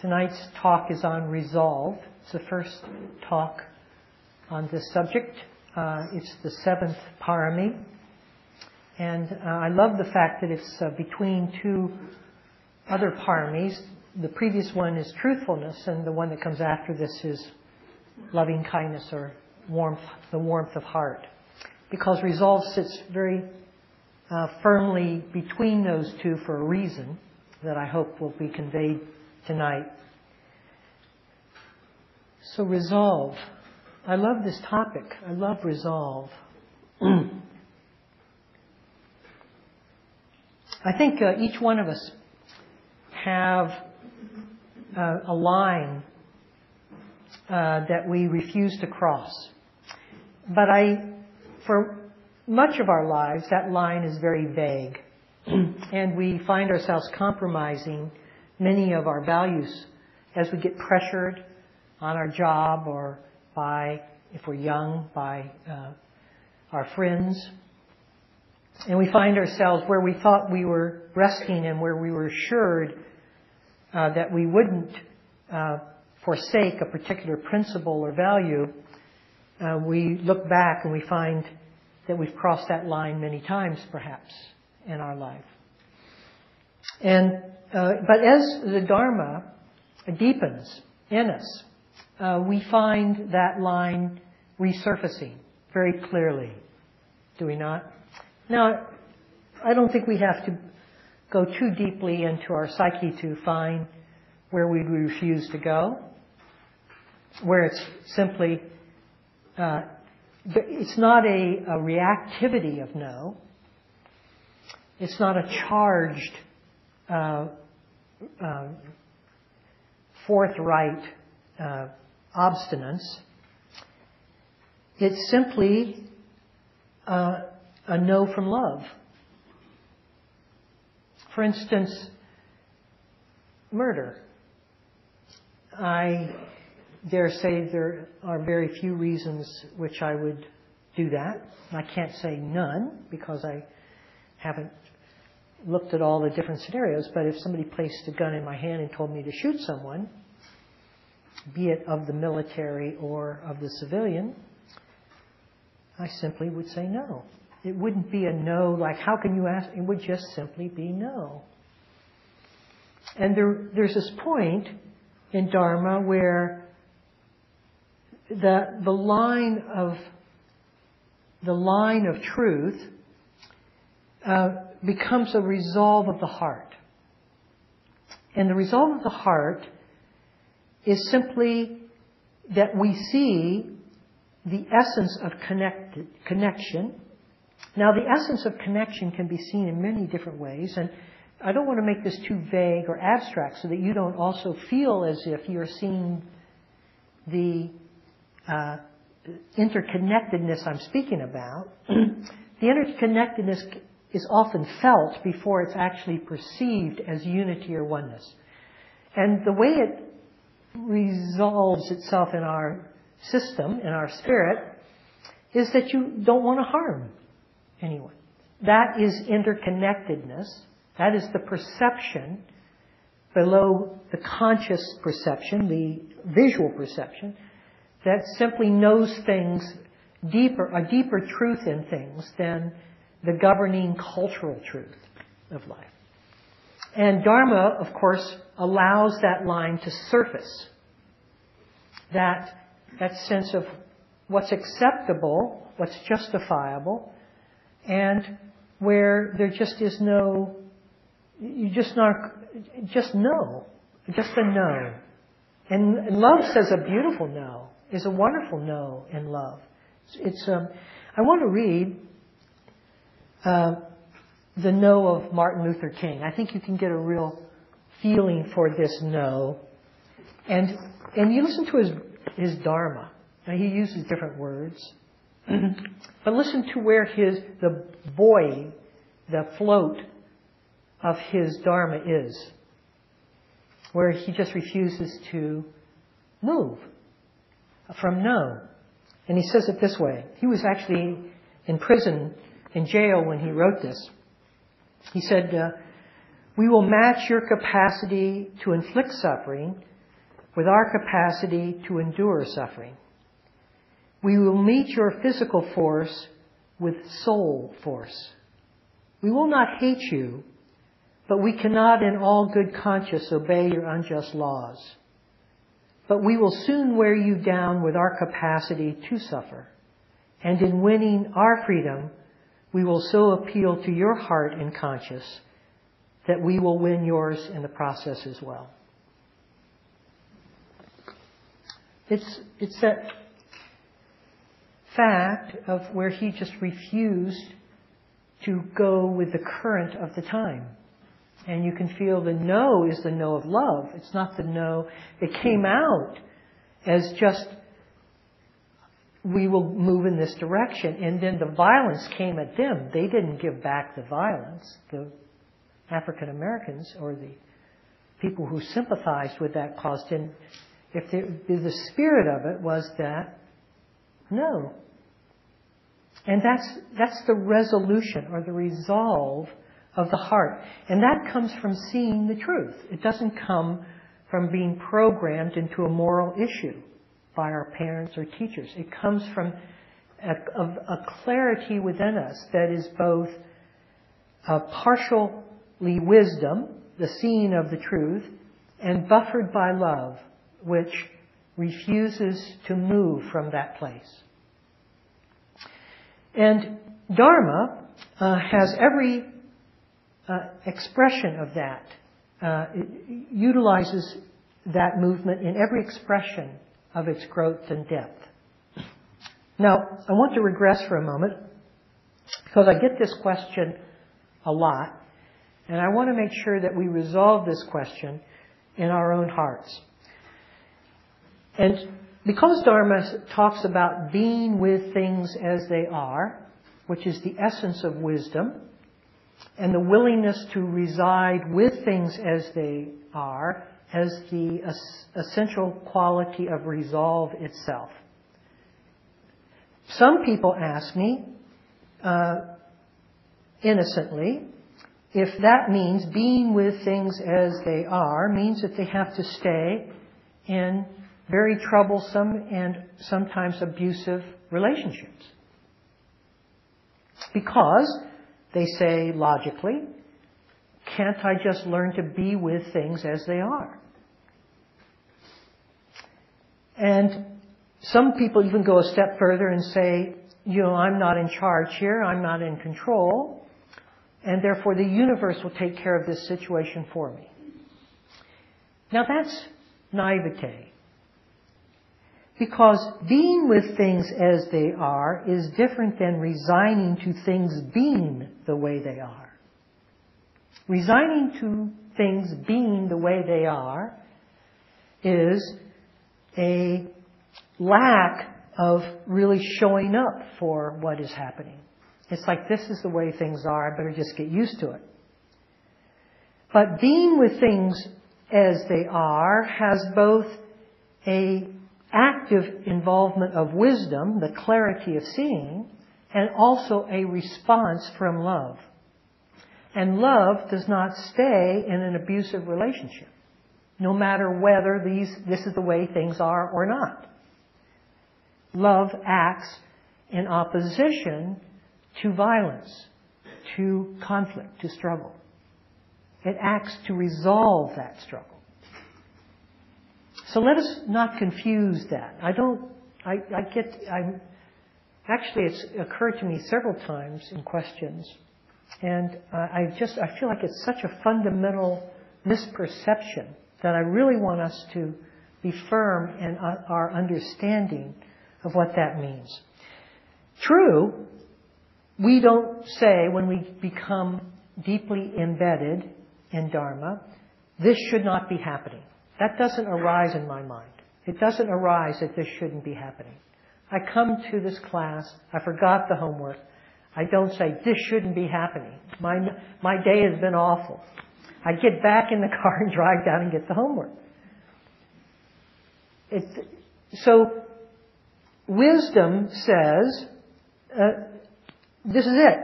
Tonight's talk is on resolve. It's the first talk on this subject. Uh, it's the seventh parami. And uh, I love the fact that it's uh, between two other paramis. The previous one is truthfulness, and the one that comes after this is loving kindness or warmth, the warmth of heart. Because resolve sits very uh, firmly between those two for a reason that I hope will be conveyed tonight. So, resolve. I love this topic. I love resolve. I think uh, each one of us have uh, a line uh, that we refuse to cross. But I, for much of our lives, that line is very vague. and we find ourselves compromising many of our values as we get pressured on our job or by, if we're young, by uh, our friends. And we find ourselves where we thought we were resting and where we were assured uh, that we wouldn't uh, forsake a particular principle or value. Uh, we look back and we find that we've crossed that line many times, perhaps, in our life. And uh, but as the Dharma deepens in us, uh, we find that line resurfacing very clearly. Do we not? Now, I don't think we have to go too deeply into our psyche to find where we refuse to go, where it's simply uh, it's not a, a reactivity of no. It's not a charged, uh, uh, forthright uh, obstinance. It's simply uh, a no from love. For instance, murder. I dare say there are very few reasons which I would do that. I can't say none because I haven't looked at all the different scenarios, but if somebody placed a gun in my hand and told me to shoot someone, be it of the military or of the civilian, I simply would say no. It wouldn't be a no like, how can you ask? It would just simply be no. And there, there's this point in Dharma where the, the line of the line of truth uh, becomes a resolve of the heart. And the resolve of the heart is simply that we see the essence of connected, connection. Now, the essence of connection can be seen in many different ways, and I don't want to make this too vague or abstract so that you don't also feel as if you're seeing the uh, interconnectedness I'm speaking about, the interconnectedness is often felt before it's actually perceived as unity or oneness. And the way it resolves itself in our system, in our spirit, is that you don't want to harm anyone. That is interconnectedness. That is the perception below the conscious perception, the visual perception, that simply knows things deeper, a deeper truth in things than the governing cultural truth of life. And Dharma, of course, allows that line to surface. That, that sense of what's acceptable, what's justifiable, and where there just is no, you just not, just know, just a no. And love says a beautiful no is a wonderful no in love. It's, um, I want to read uh, the no of Martin Luther King. I think you can get a real feeling for this no. And, and you listen to his, his Dharma. Now, he uses different words. but listen to where his, the buoy, the float of his Dharma is. Where he just refuses to move from no. And he says it this way. He was actually in prison, in jail when he wrote this. He said, uh, We will match your capacity to inflict suffering with our capacity to endure suffering. We will meet your physical force with soul force. We will not hate you, but we cannot in all good conscience obey your unjust laws. But we will soon wear you down with our capacity to suffer. And in winning our freedom, we will so appeal to your heart and conscience that we will win yours in the process as well. It's, it's that fact of where he just refused to go with the current of the time. And you can feel the no is the no of love. It's not the no. It came out as just, we will move in this direction. And then the violence came at them. They didn't give back the violence. The African Americans or the people who sympathized with that cause didn't. If the, the spirit of it was that, no. And that's, that's the resolution or the resolve of the heart. And that comes from seeing the truth. It doesn't come from being programmed into a moral issue by our parents or teachers. It comes from a, a, clarity within us that is both partially wisdom, the seeing of the truth, and buffered by love, which refuses to move from that place. And Dharma uh, has every uh, expression of that. Uh, utilizes that movement in every expression of its growth and depth. Now, I want to regress for a moment because I get this question a lot, and I want to make sure that we resolve this question in our own hearts. And because Dharma talks about being with things as they are, which is the essence of wisdom, and the willingness to reside with things as they are as the essential quality of resolve itself. Some people ask me, uh, innocently, if that means being with things as they are means that they have to stay in very troublesome and sometimes abusive relationships. Because they say logically, can't I just learn to be with things as they are? And some people even go a step further and say, you know, I'm not in charge here, I'm not in control, and therefore the universe will take care of this situation for me. Now that's naivete. Because being with things as they are is different than resigning to things being the way they are. Resigning to things being the way they are is a lack of really showing up for what is happening. It's like, this is the way things are, I better just get used to it. But being with things as they are has both a active involvement of wisdom, the clarity of seeing, and also a response from love. And love does not stay in an abusive relationship, no matter whether these, this is the way things are or not. Love acts in opposition to violence, to conflict, to struggle. It acts to resolve that struggle. So let us not confuse that. I don't, I, I get, I'm, actually it's occurred to me several times in questions. And uh, I just, I feel like it's such a fundamental misperception that I really want us to be firm in uh, our understanding of what that means. True, we don't say when we become deeply embedded in Dharma, this should not be happening. That doesn't arise in my mind. It doesn't arise that this shouldn't be happening. I come to this class, I forgot the homework. I don't say, this shouldn't be happening. My, my day has been awful. I get back in the car and drive down and get the homework. So, wisdom says, uh, this is it.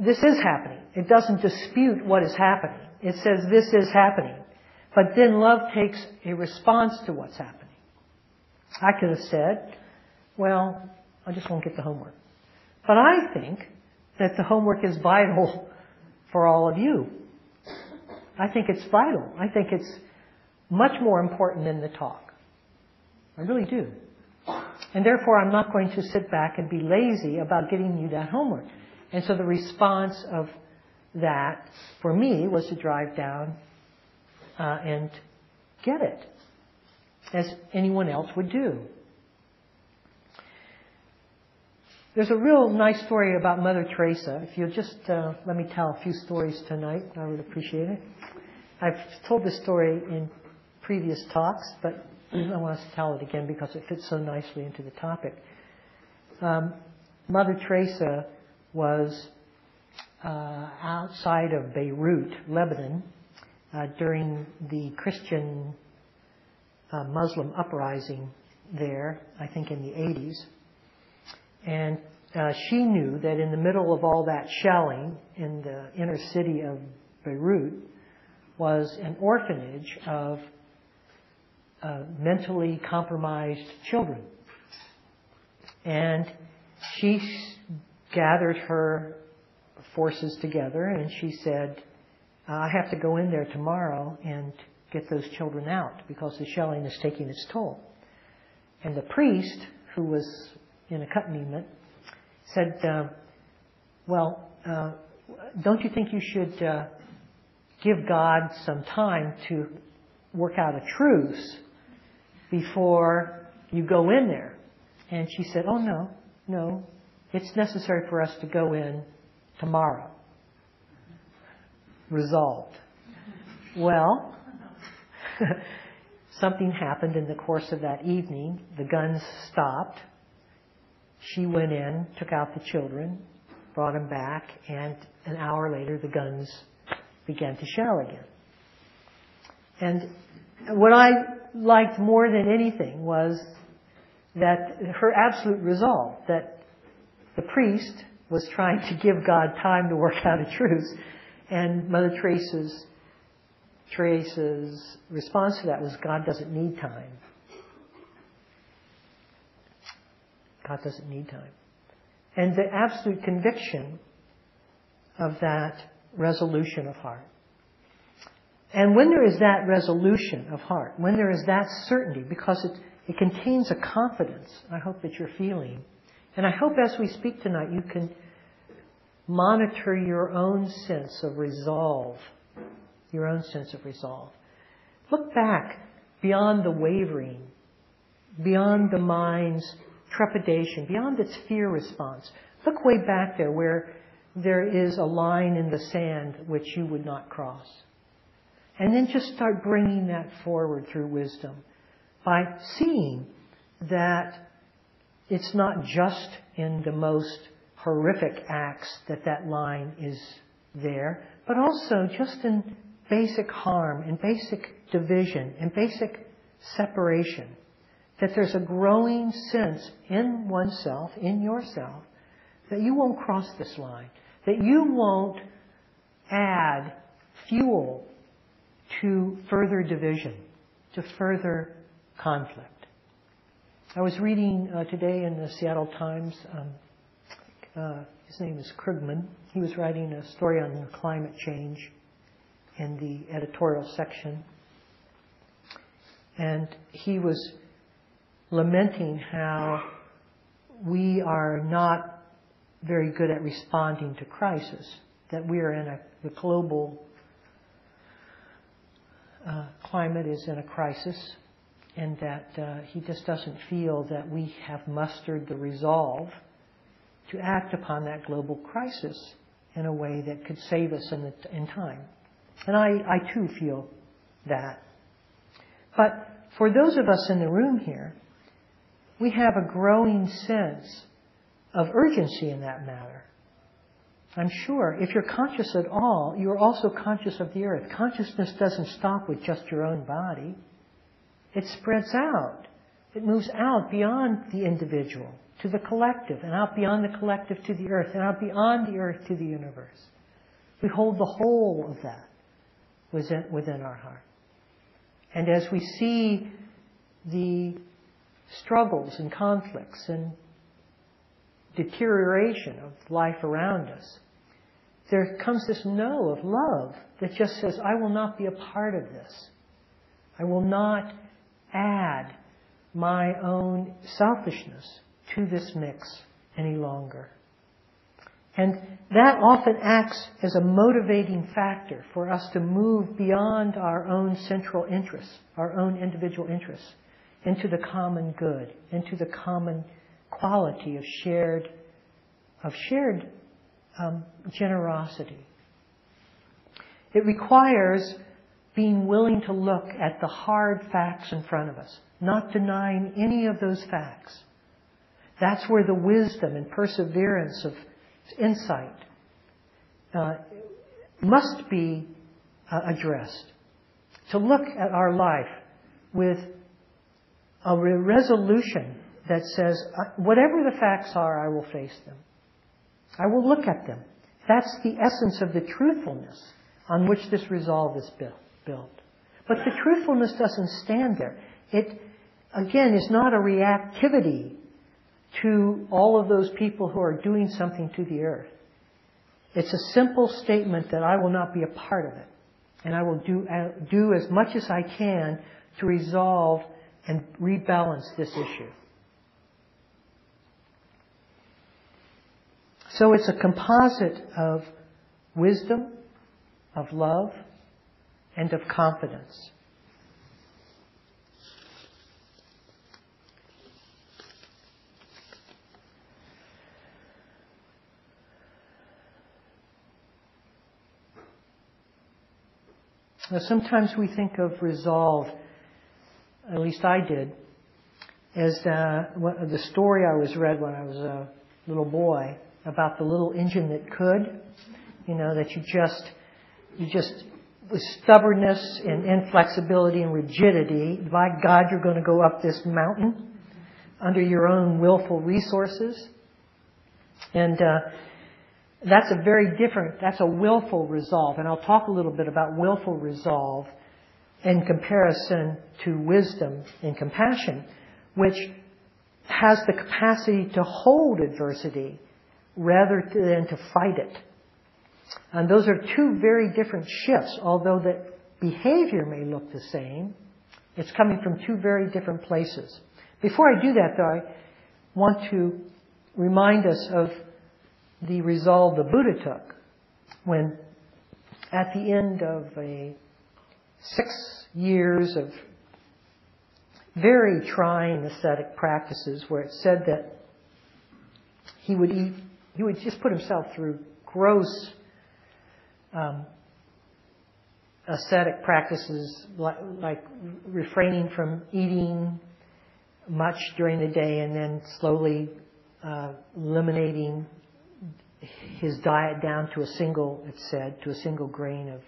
This is happening. It doesn't dispute what is happening. It says this is happening. But then love takes a response to what's happening. I could have said, well, I just won't get the homework. But I think that the homework is vital for all of you. I think it's vital. I think it's much more important than the talk. I really do. And therefore, I'm not going to sit back and be lazy about getting you that homework. And so the response of that for me was to drive down uh, and get it, as anyone else would do. There's a real nice story about Mother Teresa. If you'll just uh, let me tell a few stories tonight, I would appreciate it. I've told this story in previous talks, but I want to tell it again because it fits so nicely into the topic. Um, Mother Teresa was uh, outside of Beirut, Lebanon, uh, during the Christian uh, Muslim uprising there, I think in the 80s. And uh, she knew that in the middle of all that shelling in the inner city of Beirut was an orphanage of uh, mentally compromised children. And she gathered her forces together and she said, I have to go in there tomorrow and get those children out because the shelling is taking its toll. And the priest, who was in accompaniment, said, uh, Well, uh, don't you think you should uh, give God some time to work out a truce before you go in there? And she said, Oh, no, no. It's necessary for us to go in tomorrow. Resolved. Well, something happened in the course of that evening. The guns stopped. She went in, took out the children, brought them back, and an hour later the guns began to shell again. And what I liked more than anything was that her absolute resolve that the priest was trying to give God time to work out a truce, and Mother Teresa's Teresa's response to that was God doesn't need time. God doesn't need time. And the absolute conviction of that resolution of heart. And when there is that resolution of heart, when there is that certainty, because it, it contains a confidence, I hope that you're feeling. And I hope as we speak tonight, you can monitor your own sense of resolve, your own sense of resolve. Look back beyond the wavering, beyond the mind's trepidation, beyond its fear response. Look way back there where there is a line in the sand which you would not cross. And then just start bringing that forward through wisdom by seeing that it's not just in the most horrific acts that that line is there, but also just in basic harm, in basic division, in basic separation. That there's a growing sense in oneself, in yourself, that you won't cross this line, that you won't add fuel to further division, to further conflict. I was reading uh, today in the Seattle Times um, uh, his name is Krugman. He was writing a story on climate change in the editorial section. And he was lamenting how we are not very good at responding to crisis, that we are in a, the global uh, climate is in a crisis, and that uh, he just doesn't feel that we have mustered the resolve to act upon that global crisis in a way that could save us in, the, in time. And I, I too feel that. But for those of us in the room here, we have a growing sense of urgency in that matter. I'm sure if you're conscious at all, you're also conscious of the earth. Consciousness doesn't stop with just your own body. It spreads out. It moves out beyond the individual to the collective, and out beyond the collective to the earth, and out beyond the earth to the universe. We hold the whole of that. within, within our heart. And as we see the struggles and conflicts and deterioration of life around us, there comes this no of love that just says, I will not be a part of this. I will not add my own selfishness to this mix any longer. And that often acts as a motivating factor for us to move beyond our own central interests, our own individual interests, into the common good, into the common quality of shared, of shared um, generosity. It requires being willing to look at the hard facts in front of us, not denying any of those facts. That's where the wisdom and perseverance of insight uh, must be uh, addressed. To look at our life with a resolution that says, uh, whatever the facts are, I will face them. I will look at them. That's the essence of the truthfulness on which this resolve is built. But the truthfulness doesn't stand there. It, again, is not a reactivity to all of those people who are doing something to the earth. It's a simple statement that I will not be a part of it. And I will do, uh, do as much as I can to resolve and rebalance this issue. So it's a composite of wisdom, of love, and of confidence. Now, sometimes we think of resolve, at least I did, as uh, the story I was read when I was a little boy about the little engine that could, you know, that you just, you just, with stubbornness and inflexibility and rigidity, by God, you're going to go up this mountain under your own willful resources. And uh, that's a very different, that's a willful resolve. And I'll talk a little bit about willful resolve in comparison to wisdom and compassion, which has the capacity to hold adversity rather than to fight it. And those are two very different shifts, although the behavior may look the same. It's coming from two very different places. Before I do that, though, I want to remind us of the resolve the Buddha took when, at the end of a six years of very trying ascetic practices, where it said that he would eat he would just put himself through gross um, ascetic practices like, like refraining from eating much during the day and then slowly uh, eliminating his diet down to a single, it said, to a single grain of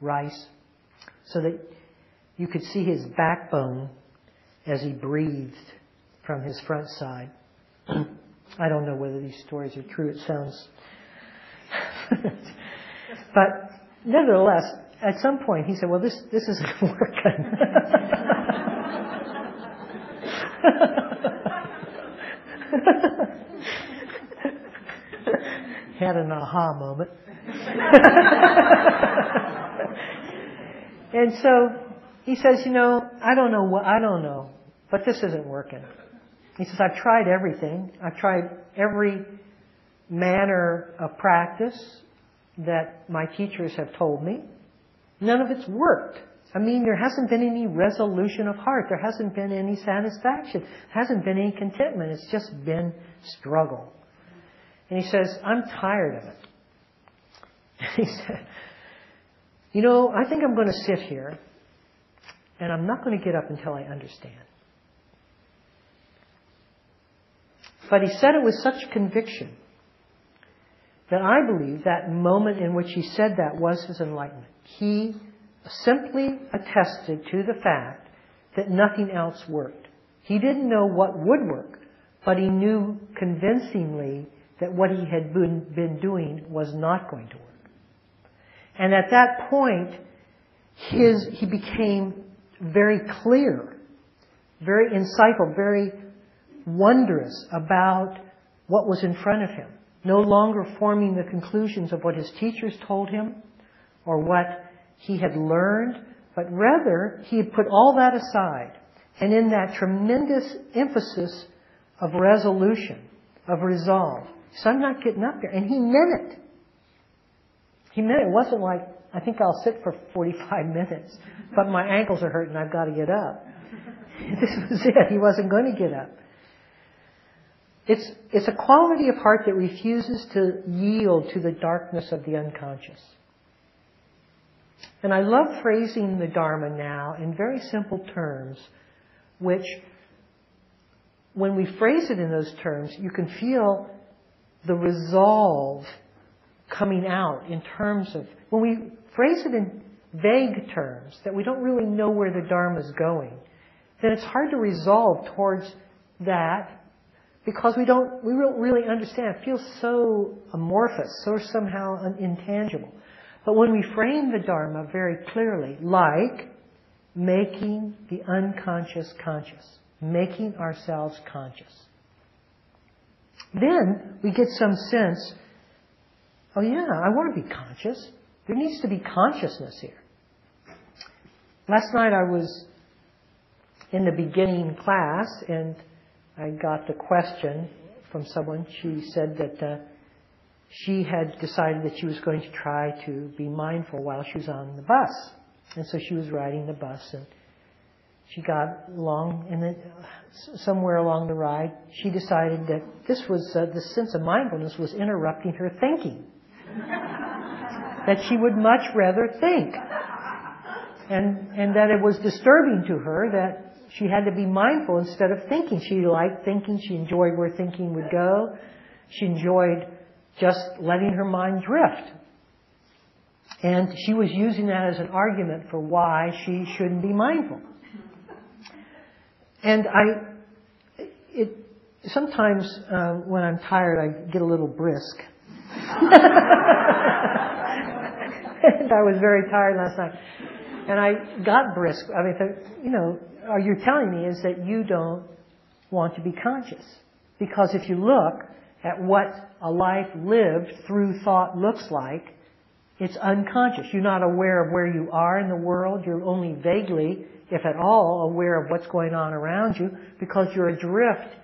rice, so that you could see his backbone as he breathed from his front side. I don't know whether these stories are true. It sounds. but nevertheless, at some point he said, well, this, this isn't working. Had an aha moment. And so he says, you know, I don't know what, I don't know, but this isn't working. He says, I've tried everything. I've tried every manner of practice that my teachers have told me. None of it's worked. I mean, there hasn't been any resolution of heart. There hasn't been any satisfaction. There hasn't been any contentment. It's just been struggle. And he says, I'm tired of it. he said, you know, I think I'm going to sit here and I'm not going to get up until I understand. But he said it with such conviction that I believe that moment in which he said that was his enlightenment. He simply attested to the fact that nothing else worked. He didn't know what would work, but he knew convincingly that what he had been, been doing was not going to work. And at that point, his, he became very clear, very insightful, very wondrous about what was in front of him. No longer forming the conclusions of what his teachers told him or what he had learned, but rather he had put all that aside. And in that tremendous emphasis of resolution, of resolve, so I'm not getting up there. And he meant it. He meant it. Wasn't like, I think I'll sit for 45 minutes, but my ankles are hurting, I've got to get up. This was it. He wasn't going to get up. It's, it's a quality of heart that refuses to yield to the darkness of the unconscious. And I love phrasing the Dharma now in very simple terms, which, when we phrase it in those terms, you can feel the resolve coming out in terms of, when we phrase it in vague terms, that we don't really know where the Dharma is going, then it's hard to resolve towards that because we don't, we don't really understand. It feels so amorphous, so somehow intangible. But when we frame the Dharma very clearly, like making the unconscious conscious, making ourselves conscious, then we get some sense, oh yeah, I want to be conscious. There needs to be consciousness here. Last night I was in the beginning class and I got the question from someone. She said that uh, she had decided that she was going to try to be mindful while she was on the bus. And so she was riding the bus and she got along, and then somewhere along the ride, she decided that this was uh, the sense of mindfulness was interrupting her thinking. That she would much rather think, and and that it was disturbing to her that she had to be mindful instead of thinking. She liked thinking. She enjoyed where thinking would go. She enjoyed just letting her mind drift. And she was using that as an argument for why she shouldn't be mindful. And I, it, sometimes uh, when I'm tired, I get a little brisk. And I was very tired last night. And I got brisk. I mean, you know, all you're telling me is that you don't want to be conscious. Because if you look at what a life lived through thought looks like, it's unconscious. You're not aware of where you are in the world. You're only vaguely if at all, aware of what's going on around you because you're adrift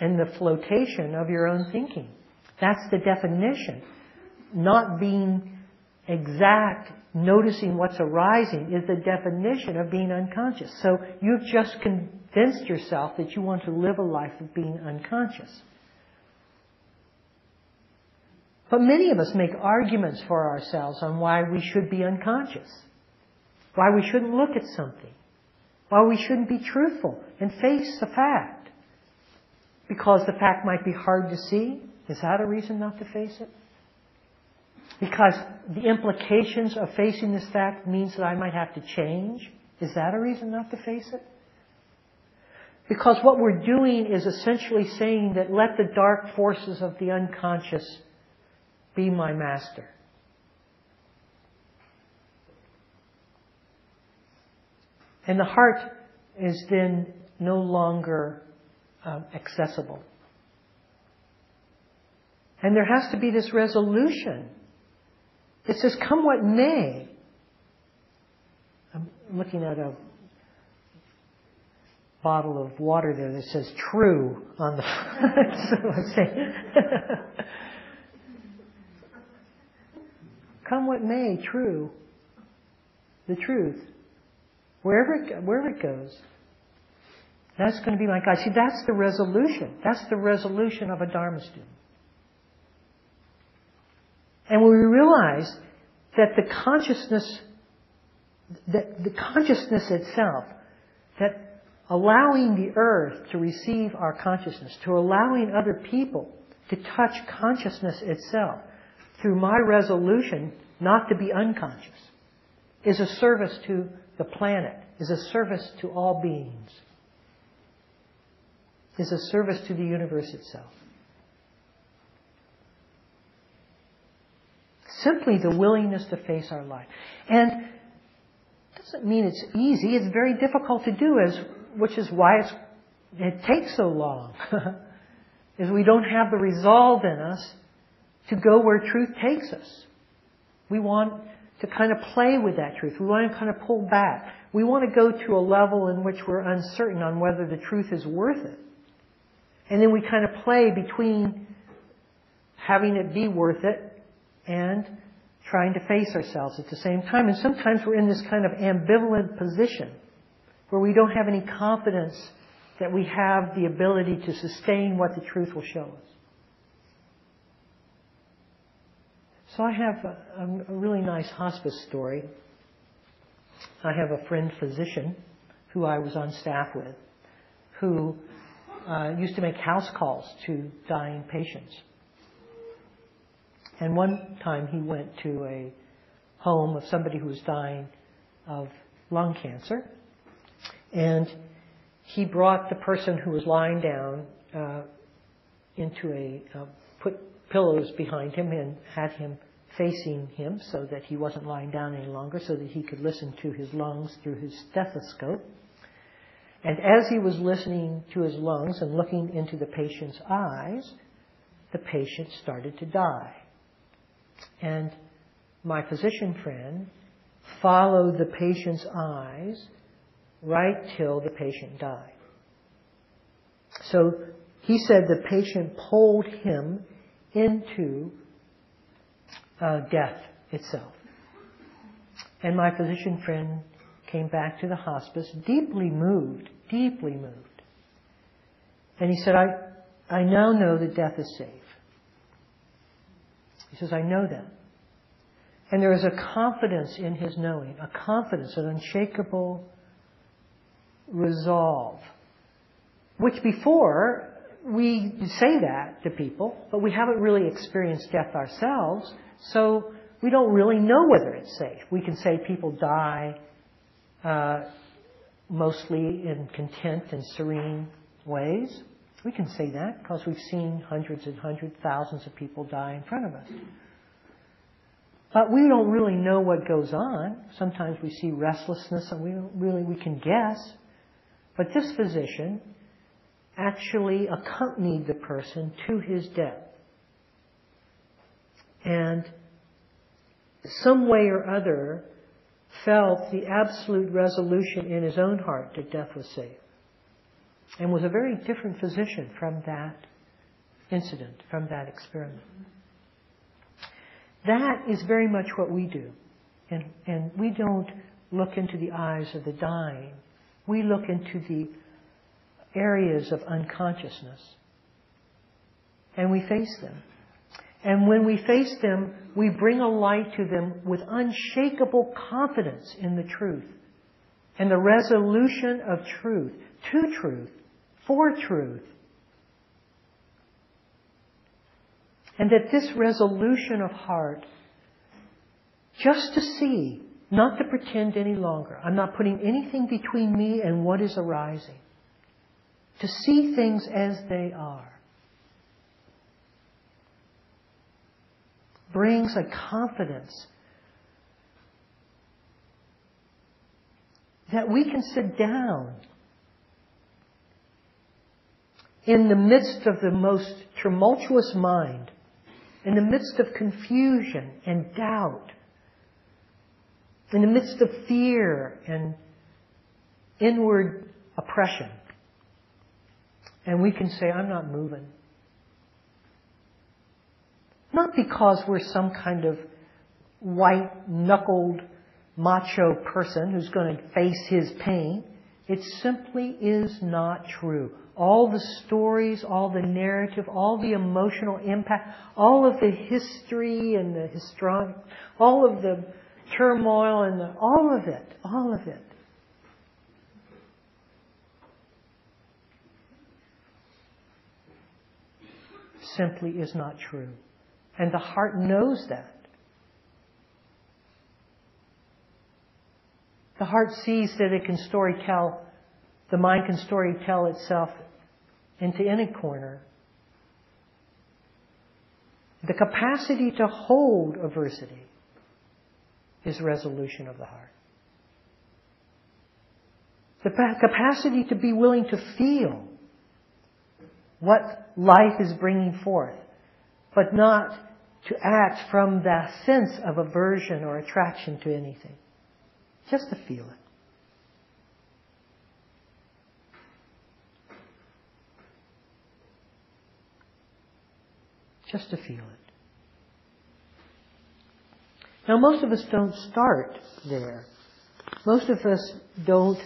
in the flotation of your own thinking. That's the definition. Not being exact, noticing what's arising is the definition of being unconscious. So you've just convinced yourself that you want to live a life of being unconscious. But many of us make arguments for ourselves on why we should be unconscious, why we shouldn't look at something, why we shouldn't be truthful and face the fact. Because the fact might be hard to see. Is that a reason not to face it? Because the implications of facing this fact means that I might have to change. Is that a reason not to face it? Because what we're doing is essentially saying that let the dark forces of the unconscious be my master. And the heart is then no longer um, accessible. And there has to be this resolution. It says, come what may. I'm looking at a bottle of water there that says true on the front. come what may, true. The truth. Wherever it, wherever it goes. That's going to be my guide. See, that's the resolution. That's the resolution of a Dharma student. And when we realize that the consciousness, that the consciousness itself, that allowing the earth to receive our consciousness, to allowing other people to touch consciousness itself through my resolution not to be unconscious, is a service to the planet, is a service to all beings, is a service to the universe itself. Simply the willingness to face our life. And it doesn't mean it's easy. It's very difficult to do, as which is why it takes so long. is we don't have the resolve in us to go where truth takes us. We want to kind of play with that truth. We want to kind of pull back. We want to go to a level in which we're uncertain on whether the truth is worth it. And then we kind of play between having it be worth it and trying to face ourselves at the same time. And sometimes we're in this kind of ambivalent position where we don't have any confidence that we have the ability to sustain what the truth will show us. So I have a, a really nice hospice story. I have a friend physician who I was on staff with who uh, used to make house calls to dying patients. And one time he went to a home of somebody who was dying of lung cancer. And he brought the person who was lying down uh, into a, uh, put pillows behind him and had him facing him so that he wasn't lying down any longer, so that he could listen to his lungs through his stethoscope. And as he was listening to his lungs and looking into the patient's eyes, the patient started to die. And my physician friend followed the patient's eyes right till the patient died. So he said the patient pulled him into uh, death itself. And my physician friend came back to the hospice deeply moved, deeply moved. And he said, I, I now know that death is safe. He says, I know that. And there is a confidence in his knowing, a confidence, an unshakable resolve, which before we say that to people, but we haven't really experienced death ourselves, so we don't really know whether it's safe. We can say people die uh, mostly in content and serene ways. We can say that because we've seen hundreds and hundreds, thousands of people die in front of us. But we don't really know what goes on. Sometimes we see restlessness and we really, we can guess. But this physician actually accompanied the person to his death. And some way or other felt the absolute resolution in his own heart that death was safe. And was a very different physician from that incident, from that experiment. That is very much what we do. And, and we don't look into the eyes of the dying. We look into the areas of unconsciousness. And we face them. And when we face them, we bring a light to them with unshakable confidence in the truth and the resolution of truth, to truth, for truth. And that this resolution of heart, just to see, not to pretend any longer, I'm not putting anything between me and what is arising, to see things as they are, brings a confidence that we can sit down in the midst of the most tumultuous mind, in the midst of confusion and doubt, in the midst of fear and inward oppression. And we can say, I'm not moving. Not because we're some kind of white knuckled macho person who's going to face his pain. It simply is not true. All the stories, all the narrative, all the emotional impact, all of the history and the histrionic, all of the turmoil and the, all of it, all of it. Simply is not true. And the heart knows that. The heart sees that it can story tell, the mind can story tell itself into any corner. The capacity to hold adversity is resolution of the heart. The capacity to be willing to feel what life is bringing forth, but not to act from that sense of aversion or attraction to anything. Just to feel it. Just to feel it. Now, most of us don't start there. Most of us don't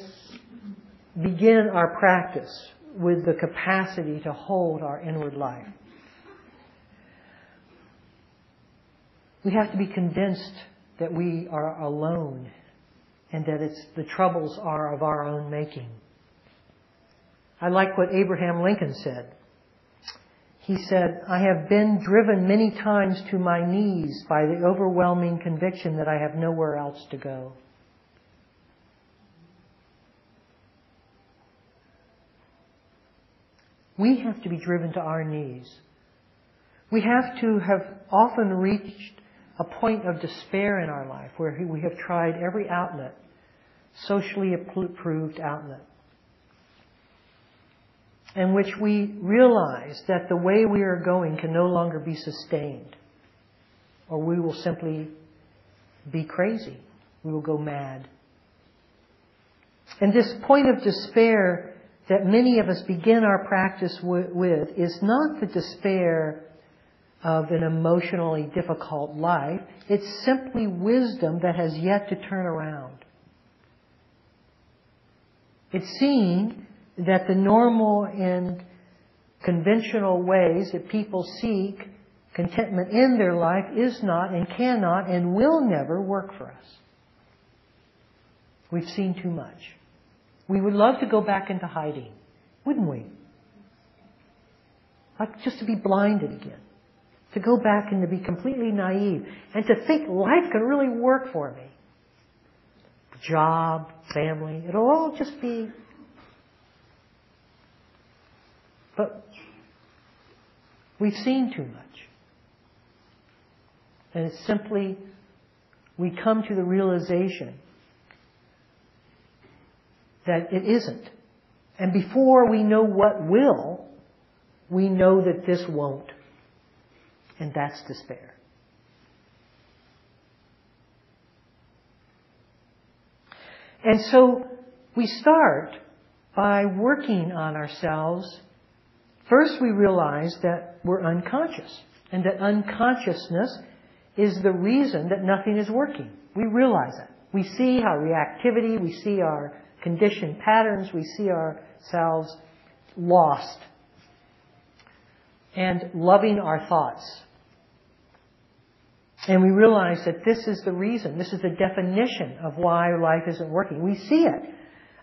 begin our practice with the capacity to hold our inward life. We have to be convinced that we are alone and that it's, the troubles are of our own making. I like what Abraham Lincoln said. He said, I have been driven many times to my knees by the overwhelming conviction that I have nowhere else to go. We have to be driven to our knees. We have to have often reached a point of despair in our life where we have tried every outlet, socially approved outlet, in which we realize that the way we are going can no longer be sustained, or we will simply be crazy. We will go mad. And this point of despair that many of us begin our practice with is not the despair of an emotionally difficult life. It's simply wisdom that has yet to turn around. It's seeing that the normal and conventional ways that people seek contentment in their life is not and cannot and will never work for us. We've seen too much. We would love to go back into hiding, wouldn't we? Like just to be blinded again. To go back and to be completely naive. And to think life can really work for me. Job, family, it'll all just be. But we've seen too much. And it's simply, we come to the realization that it isn't. And before we know what will, we know that this won't. And that's despair. And so we start by working on ourselves. First, we realize that we're unconscious and that unconsciousness is the reason that nothing is working. We realize that. We see our reactivity, we see our conditioned patterns, we see ourselves lost and loving our thoughts. And we realize that this is the reason, this is the definition of why life isn't working. We see it.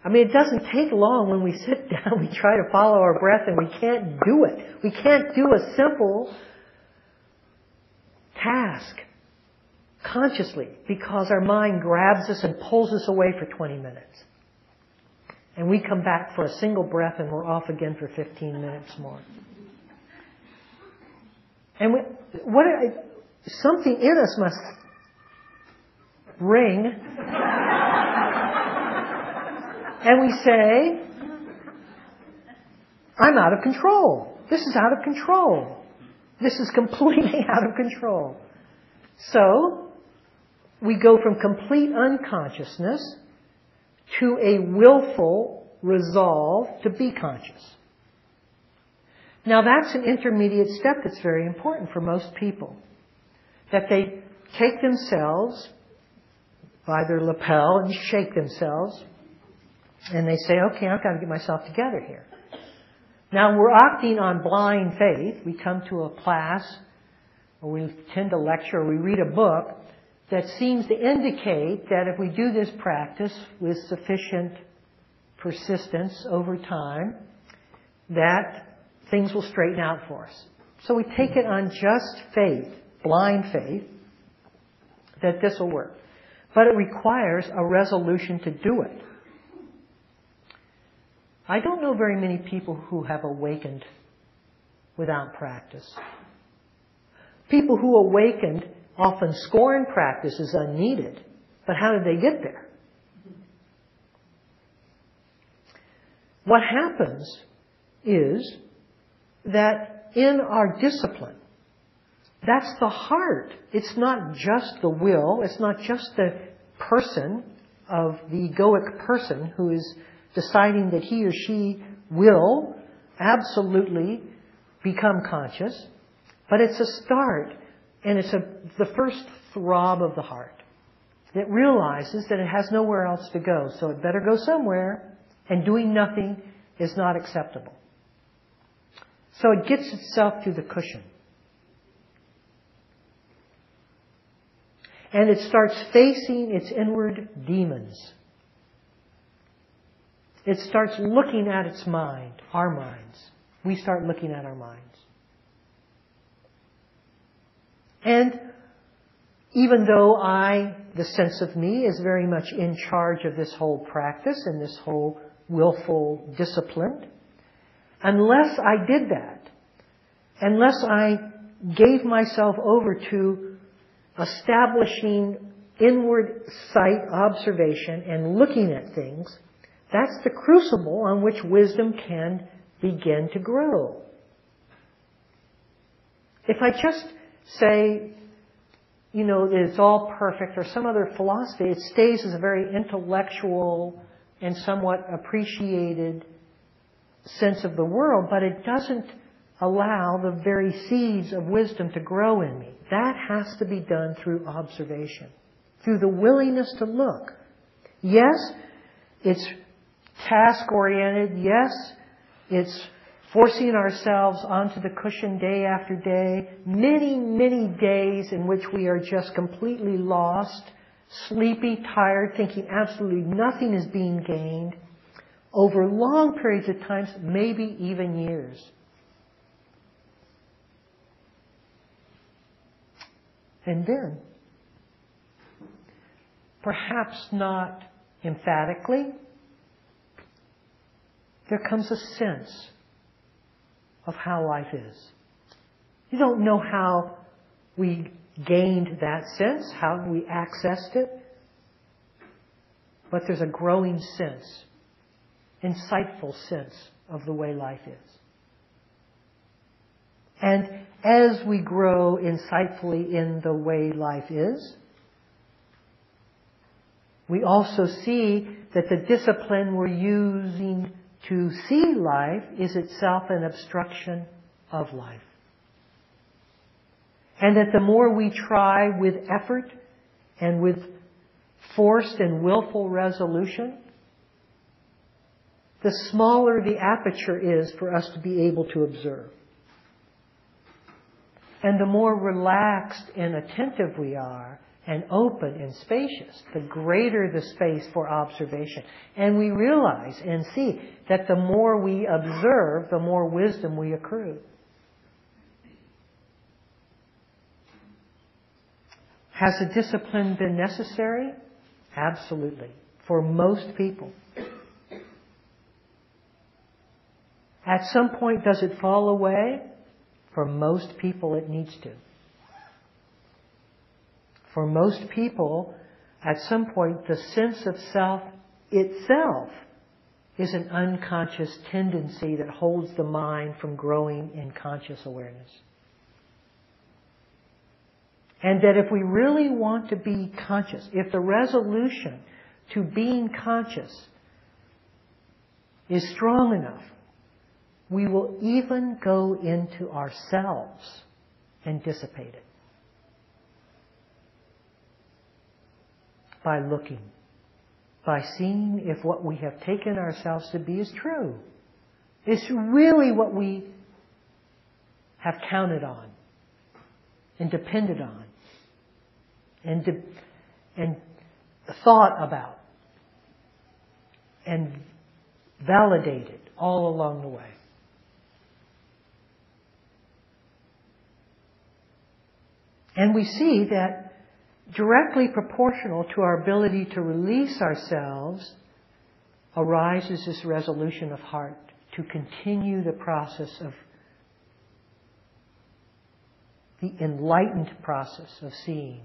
I mean, it doesn't take long when we sit down, we try to follow our breath and we can't do it. We can't do a simple task consciously because our mind grabs us and pulls us away for 20 minutes. And we come back for a single breath and we're off again for 15 minutes more. And we, what something in us must ring, and we say, "I'm out of control. This is out of control. This is completely out of control." So we go from complete unconsciousness to a willful resolve to be conscious. Now that's an intermediate step that's very important for most people. That they take themselves by their lapel and shake themselves and they say, okay, I've got to get myself together here. Now we're acting on blind faith. We come to a class or we attend a lecture or we read a book that seems to indicate that if we do this practice with sufficient persistence over time, that things will straighten out for us. So we take it on just faith, blind faith, that this will work. But it requires a resolution to do it. I don't know very many people who have awakened without practice. People who awakened often scorn practice as unneeded. But how did they get there? what happens is that in our discipline, that's the heart. It's not just the will. It's not just the person of the egoic person who is deciding that he or she will absolutely become conscious, but it's a start and it's a, the first throb of the heart. It realizes that it has nowhere else to go, so it better go somewhere, and doing nothing is not acceptable. So it gets itself to the cushion. And it starts facing its inward demons. It starts looking at its mind, our minds. We start looking at our minds. And even though I, the sense of me, is very much in charge of this whole practice and this whole willful discipline, unless I did that, unless I gave myself over to establishing inward sight observation and looking at things, that's the crucible on which wisdom can begin to grow. If I just say, you know, it's all perfect or some other philosophy, it stays as a very intellectual and somewhat appreciated sense of the world, but it doesn't allow the very seeds of wisdom to grow in me. That has to be done through observation, through the willingness to look. Yes, it's task oriented. Yes, it's forcing ourselves onto the cushion day after day, many, many days in which we are just completely lost, sleepy, tired, thinking absolutely nothing is being gained, over long periods of times, maybe even years. And then, perhaps not emphatically, there comes a sense of how life is. You don't know how we gained that sense, how we accessed it, but there's a growing sense, insightful sense of the way life is. And as we grow insightfully in the way life is, we also see that the discipline we're using to see life is itself an obstruction of life. And that the more we try with effort and with forced and willful resolution, the smaller the aperture is for us to be able to observe. And the more relaxed and attentive we are, and open and spacious, the greater the space for observation. And we realize and see that the more we observe, the more wisdom we accrue. Has a discipline been necessary? Absolutely. For most people. At some point, does it fall away? For most people, it needs to. For most people, at some point, the sense of self itself is an unconscious tendency that holds the mind from growing in conscious awareness. And that if we really want to be conscious, if the resolution to being conscious is strong enough, we will even go into ourselves and dissipate it. By looking, by seeing if what we have taken ourselves to be is true. It's really what we have counted on and depended on and, de- and thought about and validated all along the way. And we see that directly proportional to our ability to release ourselves arises this resolution of heart to continue the process of the enlightened process of seeing.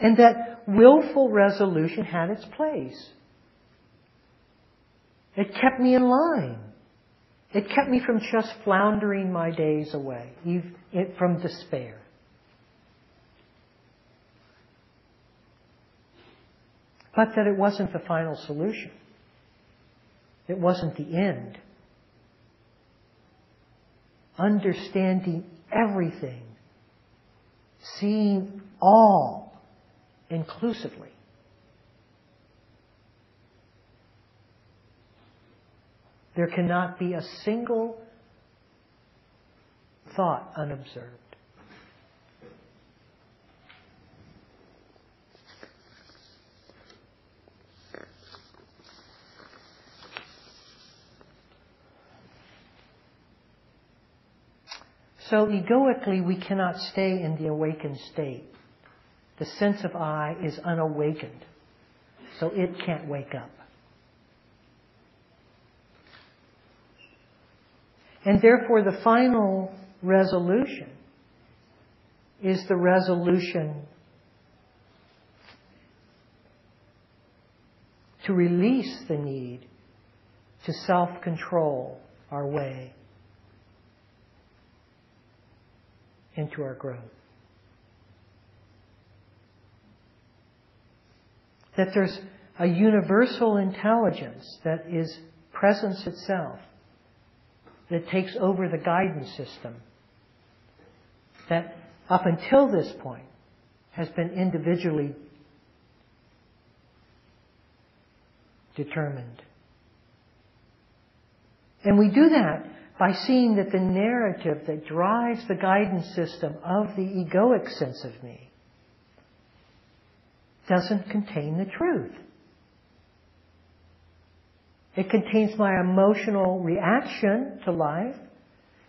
And that willful resolution had its place. It kept me in line. It kept me from just floundering my days away, from despair. But that it wasn't the final solution. It wasn't the end. Understanding everything, seeing all inclusively. There cannot be a single thought unobserved. So egoically, we cannot stay in the awakened state. The sense of I is unawakened, so it can't wake up. And therefore, the final resolution is the resolution to release the need to self control our way into our growth. That there's a universal intelligence that is presence itself that takes over the guidance system that up until this point has been individually determined. And we do that by seeing that the narrative that drives the guidance system of the egoic sense of me doesn't contain the truth. It contains my emotional reaction to life.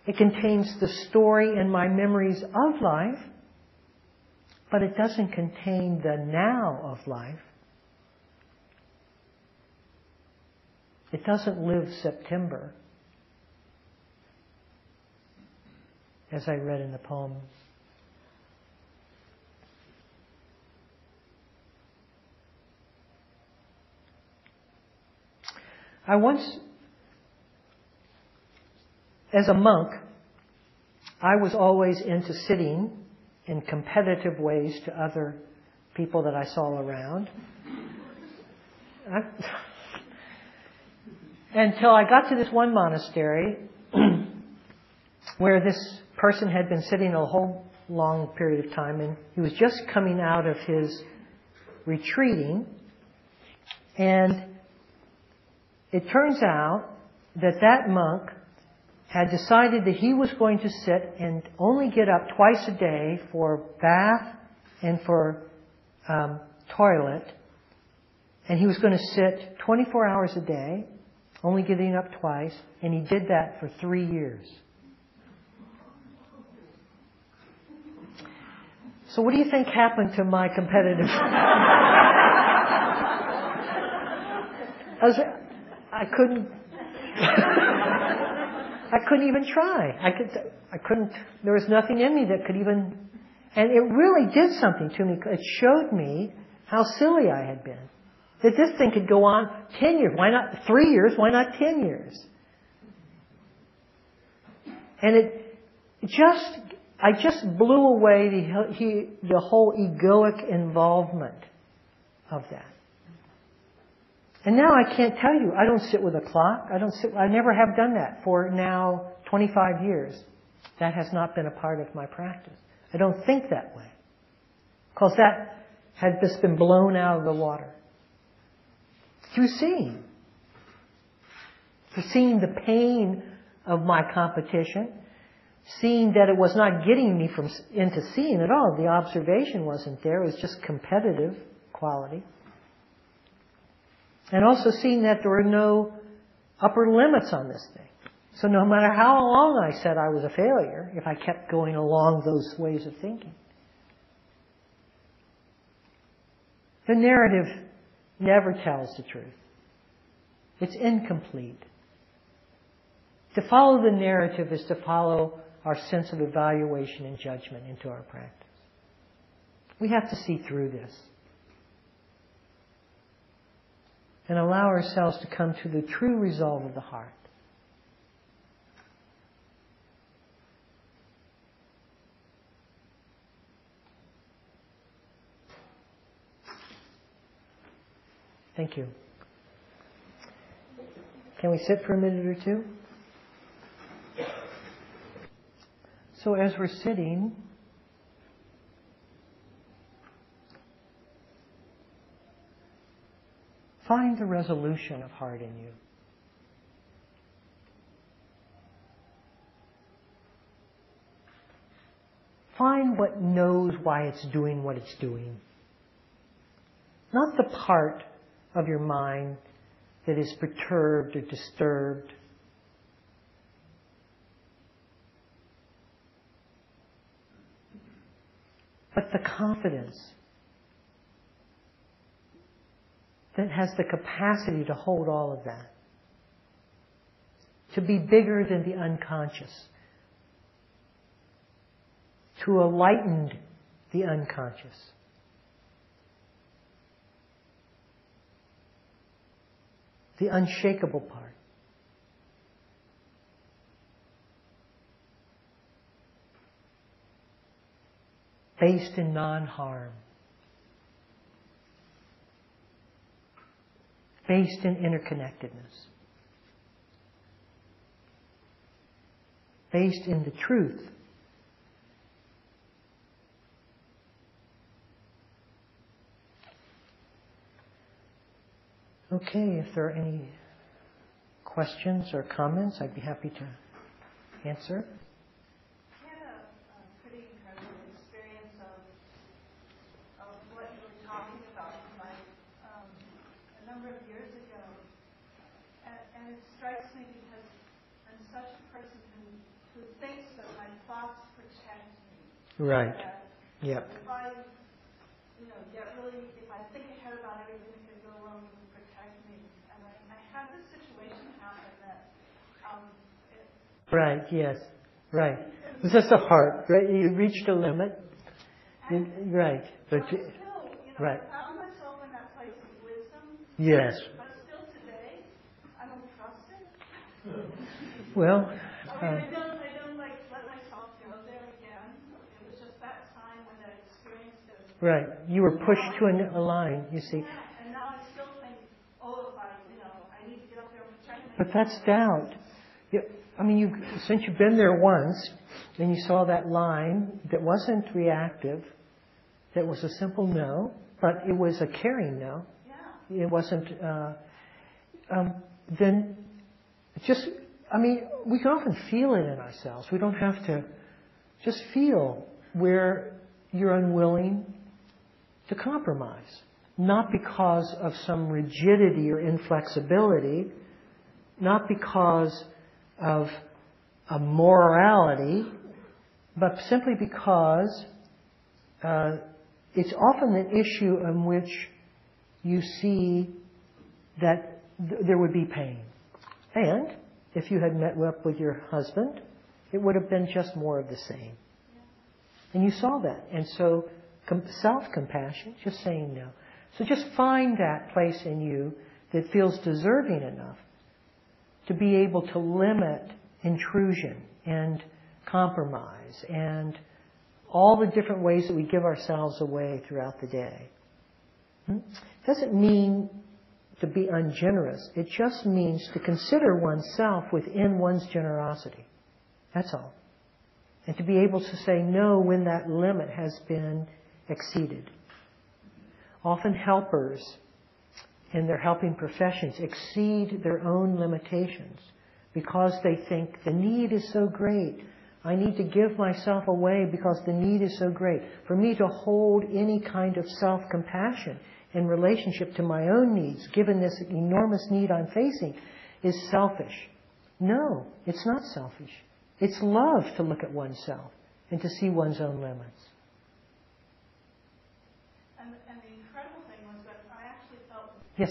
It contains the story and my memories of life. But it doesn't contain the now of life. It doesn't live September. As I read in the poem I once, as a monk, I was always into sitting in competitive ways to other people that I saw around. Until I got to this one monastery where this person had been sitting a whole long period of time and he was just coming out of his retreating and it turns out that that monk had decided that he was going to sit and only get up twice a day for bath and for um, toilet. And he was going to sit 24 hours a day, only getting up twice, and he did that for three years. So what do you think happened to my competitive? I couldn't. I couldn't even try. I could. I couldn't. There was nothing in me that could even. And it really did something to me. It showed me how silly I had been. That this thing could go on ten years. Why not three years? Why not ten years? And it just. I just blew away the, he, the whole egoic involvement of that. And now I can't tell you. I don't sit with a clock. I don't sit. I never have done that for now 25 years. That has not been a part of my practice. I don't think that way. Because that had just been blown out of the water. Through seeing. Through seeing the pain of my competition. Seeing that it was not getting me from into seeing at all. The observation wasn't there. It was just competitive quality. And also seeing that there were no upper limits on this thing. So no matter how long I said I was a failure, if I kept going along those ways of thinking, the narrative never tells the truth. It's incomplete. To follow the narrative is to follow our sense of evaluation and judgment into our practice. We have to see through this. And allow ourselves to come to the true resolve of the heart. Thank you. Can we sit for a minute or two? So, as we're sitting, find the resolution of heart in you. Find what knows why it's doing what it's doing. Not the part of your mind that is perturbed or disturbed. But the confidence that has the capacity to hold all of that, to be bigger than the unconscious, to enlighten the unconscious. the unshakable part. Based in non Based in interconnectedness. Based in the truth Okay, if there are any questions or comments, I'd be happy to answer. I had a, a pretty incredible experience of, of what you were talking about like um, a number of years ago. And, and it strikes me because I'm such a person who, who thinks that my thoughts protect me. Right. Yep. If I, you know, get really, if I think ahead about everything that could go wrong, protect me. And I, I had this situation happen that, um, it, Right, yes. Right. It's just a heart, right? You reached a limit. You- Right. But you- still, you know, right. I found myself in that place of wisdom. yes. But still today, I don't trust it. Well, uh, I don't, I don't like let myself go there again. It was just that time when I experienced it. Right. You were pushed to an- a line, you see. Yeah, and now I still think, oh, if I, you know, I need to get up there and protect But that's doubt. You, I mean, you, since you've been there once, and you saw that line that wasn't reactive, that was a simple no, but it was a caring no. Yeah. It wasn't. Uh, um, then, just. I mean, we can often feel it in ourselves. We don't have to. Just feel where you're unwilling to compromise, not because of some rigidity or inflexibility, not because of a morality, but simply because uh, it's often an issue in which you see that th- there would be pain. And if you had met up with your husband, it would have been just more of the same. And you saw that. And so self-compassion, just saying no. So just find that place in you that feels deserving enough to be able to limit intrusion and compromise and all the different ways that we give ourselves away throughout the day. Hmm? Doesn't mean to be ungenerous. It just means to consider oneself within one's generosity. That's all. And to be able to say no when that limit has been exceeded. Often helpers in their helping professions exceed their own limitations because they think the need is so great. I need to give myself away because the need is so great. For me to hold any kind of self compassion in relationship to my own needs, given this enormous need I'm facing, is selfish. No, it's not selfish. It's love to look at oneself and to see one's own limits. And, and the incredible thing was that I actually felt Yes. So in homeless, one of the sentences is, you have the resolve to refuse to move with its emotional tendency and simultaneously not to struggle with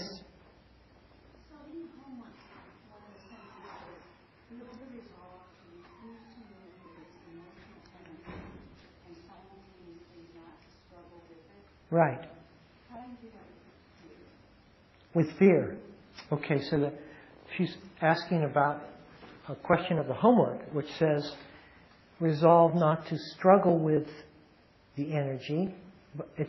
Right. With fear? Okay, so the, she's asking about a question of the homework, which says, resolve not to struggle with the energy,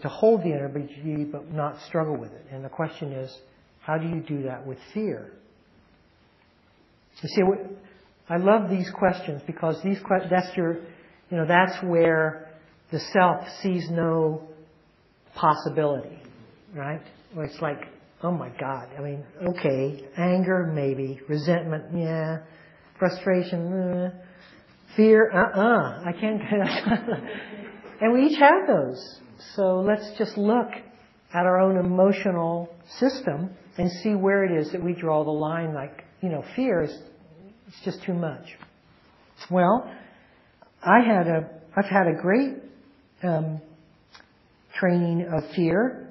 to hold the energy, but not struggle with it. And the question is, how do you do that with fear? You see, I love these questions because these that's your, you know, that's where the self sees no possibility, right? Where it's like, oh my God, I mean, okay, anger maybe, resentment, yeah, frustration, uh, fear, uh-uh, I can't. and we each have those. So let's just look at our own emotional system and see where it is that we draw the line. Like, you know, fear is it's just too much. Well, I had a I've had a great um, training of fear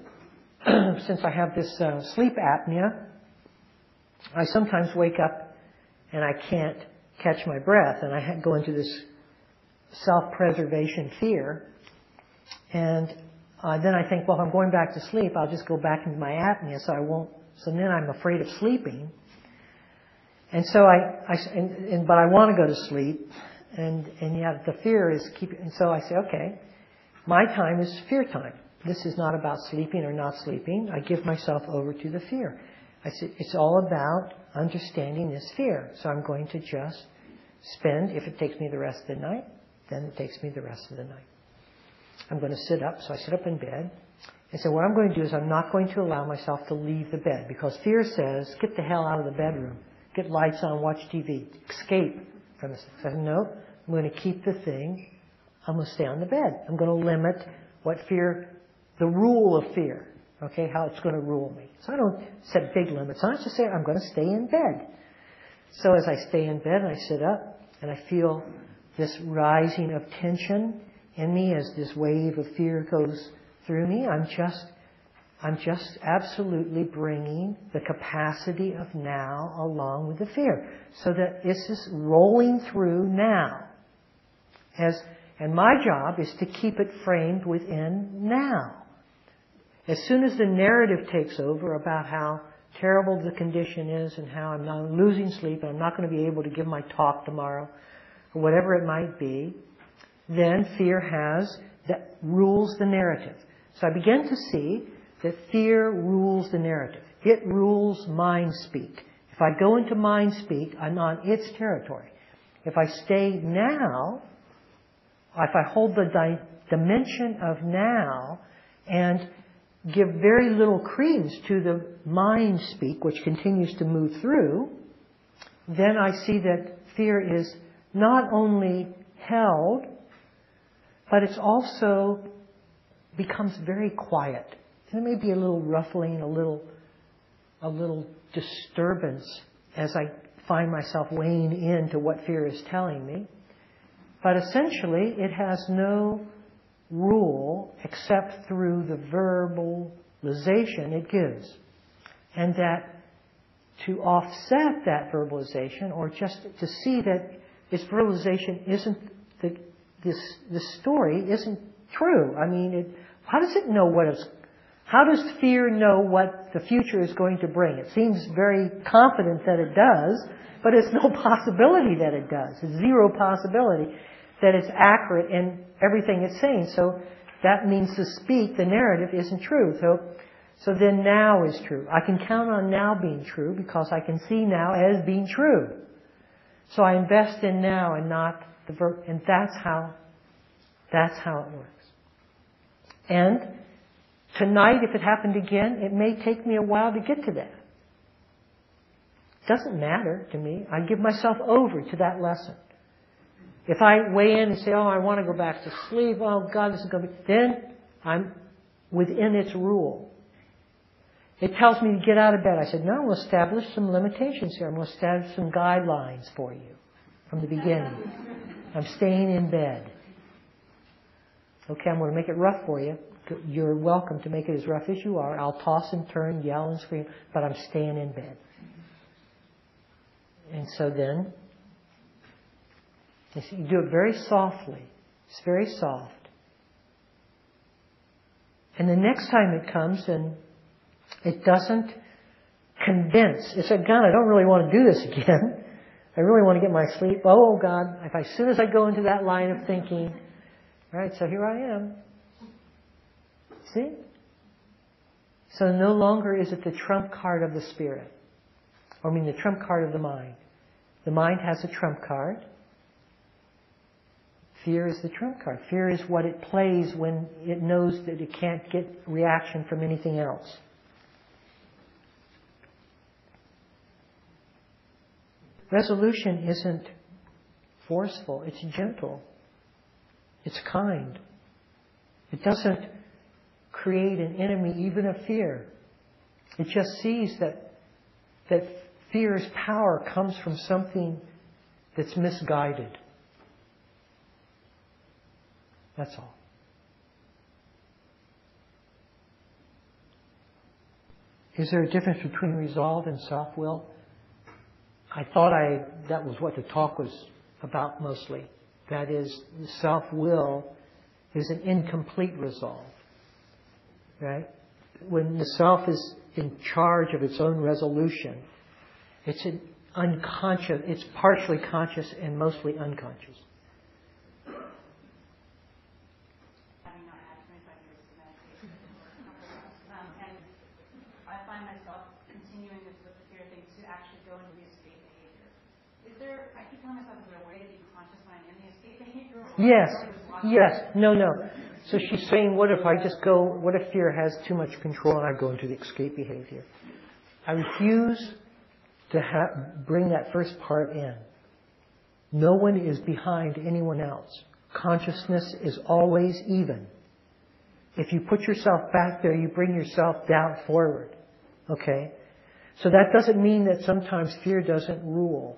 since I have this uh, sleep apnea. I sometimes wake up and I can't catch my breath, and I go into this self-preservation fear. And uh, then I think, well, if I'm going back to sleep, I'll just go back into my apnea, so I won't. So then I'm afraid of sleeping. And so I, I and, and, but I want to go to sleep, and and yet the fear is keeping. And so I say, okay, my time is fear time. This is not about sleeping or not sleeping. I give myself over to the fear. I said, it's all about understanding this fear. So I'm going to just spend, if it takes me the rest of the night, then it takes me the rest of the night. I'm going to sit up. So I sit up in bed. And so what I'm going to do is I'm not going to allow myself to leave the bed because fear says, get the hell out of the bedroom. Get lights on, watch TV. Escape from this. I said, no, I'm going to keep the thing. I'm going to stay on the bed. I'm going to limit what fear, the rule of fear. Okay, how it's going to rule me. So I don't set big limits it. Just say, I'm going to stay in bed. So as I stay in bed I sit up and I feel this rising of tension in me as this wave of fear goes through me, I'm just, I'm just absolutely bringing the capacity of now along with the fear. So that it's just rolling through now. As, and my job is to keep it framed within now. As soon as the narrative takes over about how terrible the condition is and how I'm not losing sleep and I'm not going to be able to give my talk tomorrow or whatever it might be, then fear has that rules the narrative. So I begin to see that fear rules the narrative. It rules mind speak. If I go into mind speak, I'm on its territory. If I stay now, if I hold the di- dimension of now and give very little credence to the mind speak, which continues to move through, then I see that fear is not only held, but it's also becomes very quiet. There may be a little ruffling, a little, a little disturbance as I find myself weighing into what fear is telling me. But essentially, it has no rule except through the verbalization it gives. And that to offset that verbalization, or just to see that its verbalization isn't the, this, this story isn't true. I mean, it, how does it know what how does fear know what the future is going to bring? It seems very confident that it does, but it's no possibility that it does. It's zero possibility that it's accurate in everything it's saying. So that means to speak, the narrative isn't true. So, so then now is true. I can count on now being true because I can see now as being true. So I invest in now and not the and that's how, that's how it works. And tonight, if it happened again, it may take me a while to get to that. Doesn't matter to me. I give myself over to that lesson. If I weigh in and say, oh, I want to go back to sleep, oh, God, this is going to be, then I'm within its rule. It tells me to get out of bed. I said, no, we'll establish some limitations here. I'm going to establish some guidelines for you from the beginning. I'm staying in bed. Okay, I'm going to make it rough for you. You're welcome to make it as rough as you are. I'll toss and turn, yell and scream, but I'm staying in bed. And so then you, do it very softly. It's very soft. And the next time it comes and it doesn't convince, it's like, God, I don't really want to do this again. I really want to get my sleep. Oh, oh God, if I, as soon as I go into that line of thinking, right, so here I am. See? So no longer is it the trump card of the spirit. Or I mean the trump card of the mind. The mind has a trump card. Fear is the trump card. Fear is what it plays when it knows that it can't get reaction from anything else. Resolution isn't forceful, it's gentle, it's kind. It doesn't create an enemy, even a fear. It just sees that, that fear's power comes from something that's misguided. That's all. Is there a difference between resolve and self will? I thought I that was what the talk was about mostly. That is, self will is an incomplete resolve. Right? When the self is in charge of its own resolution, it's an unconscious, it's partially conscious and mostly unconscious. Yes. Yes. No, no. So she's saying, what if I just go, what if fear has too much control and I go into the escape behavior? I refuse to ha- bring that first part in. No one is behind anyone else. Consciousness is always even. If you put yourself back there, you bring yourself down forward. Okay? So that doesn't mean that sometimes fear doesn't rule.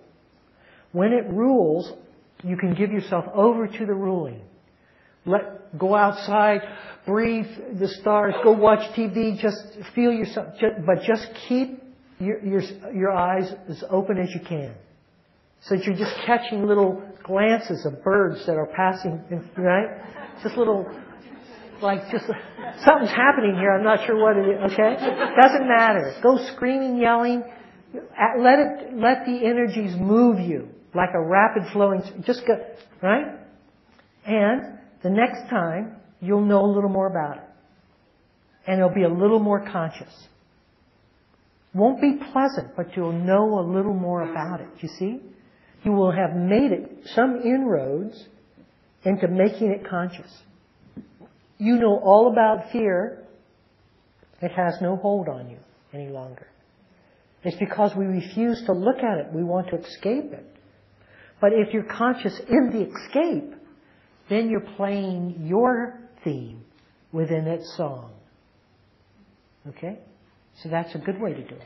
When it rules, you can give yourself over to the ruling. Let go outside, breathe the stars, go watch TV, just feel yourself, but just keep your, your, your eyes as open as you can. So that you're just catching little glances of birds that are passing, right? Just little, like just, something's happening here, I'm not sure what it is, okay? Doesn't matter. Go screaming, yelling. Let it, let the energies move you like a rapid flowing, just go, right? And the next time, you'll know a little more about it. And it'll be a little more conscious. Won't be pleasant, but you'll know a little more mm-hmm. about it. You see? You will have made it some inroads into making it conscious. You know all about fear. It has no hold on you any longer. It's because we refuse to look at it. We want to escape it. But if you're conscious in the escape, then you're playing your theme within its song. Okay? So that's a good way to do it.